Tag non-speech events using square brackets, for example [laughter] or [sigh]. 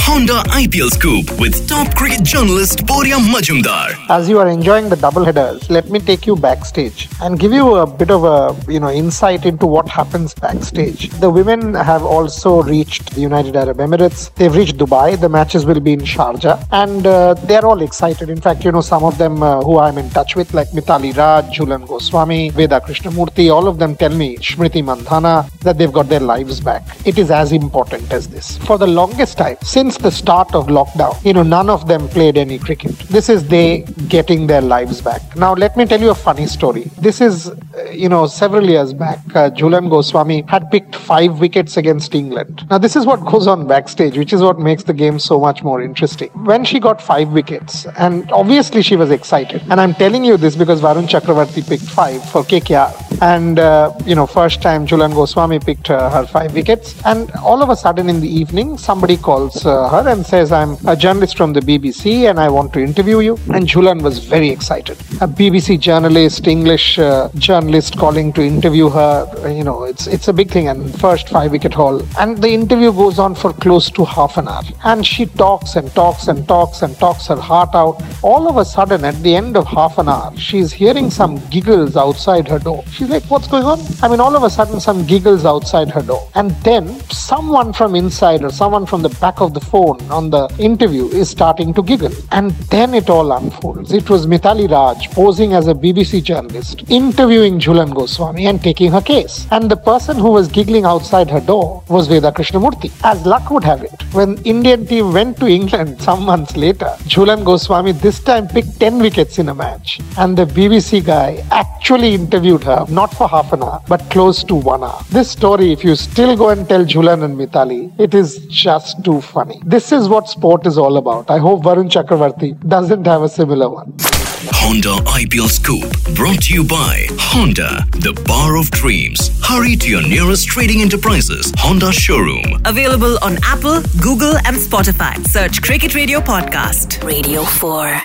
Honda IPL Scoop with top cricket journalist Boria Majumdar. As you are enjoying the double headers, let me take you backstage and give you a bit of a you know insight into what happens backstage. The women have also reached the United Arab Emirates. They've reached Dubai. The matches will be in Sharjah, and uh, they're all excited. In fact, you know some of them uh, who I'm in touch with, like Mithali Raj, Jhulan Goswami, Veda Krishnamurthy, all of them tell me, Smriti Mandhana, that they've got their lives back. It is as important as this. For the longest time, since the start of lockdown, you know, none of them played any cricket. This is they getting their lives back. Now, let me tell you a funny story. This is, uh, you know, several years back, uh, Jhulan Goswami had picked five wickets against England. Now, this is what [laughs] goes on backstage, which is what makes the game so much more interesting. When she got five wickets, and obviously she was excited, and I'm telling you this because Varun Chakravarti picked five for KKR. And, uh, you know, first time Jhulan Goswami picked uh, her five wickets. And all of a sudden in the evening, somebody calls uh, her and says, I'm a journalist from the BBC and I want to interview you. And Jhulan was very excited. A BBC journalist, English uh, journalist calling to interview her, you know, it's, it's a big thing. And first five wicket haul. And the interview goes on for close to half an hour. And she talks and talks and talks and talks her heart out. All of a sudden, at the end of half an hour, she's hearing some giggles outside her door. She's like, What's going on? I mean, all of a sudden, some giggles outside her door. And then someone from inside or someone from the back of the phone on the interview is starting to giggle. And then it all unfolds. It was Mithali Raj posing as a BBC journalist, interviewing Jhulan Goswami and taking her case. And the person who was giggling outside her door was Veda Krishnamurthy. As luck would have it, when Indian team went to England [laughs] some months later, Jhulan Goswami this time picked 10 wickets in a match. And the BBC guy actually interviewed her, not for half an hour, but close to one hour. This story, if you still go and tell Jhulan and Mithali, it is just too funny. This is what sport is all about. I hope Varun Chakravarti doesn't have a similar one. Honda IPL Scoop brought to you by Honda, the bar of dreams. Hurry to your nearest trading enterprises, Honda showroom. Available on Apple, Google, and Spotify. Search Cricket Radio Podcast. Radio 4.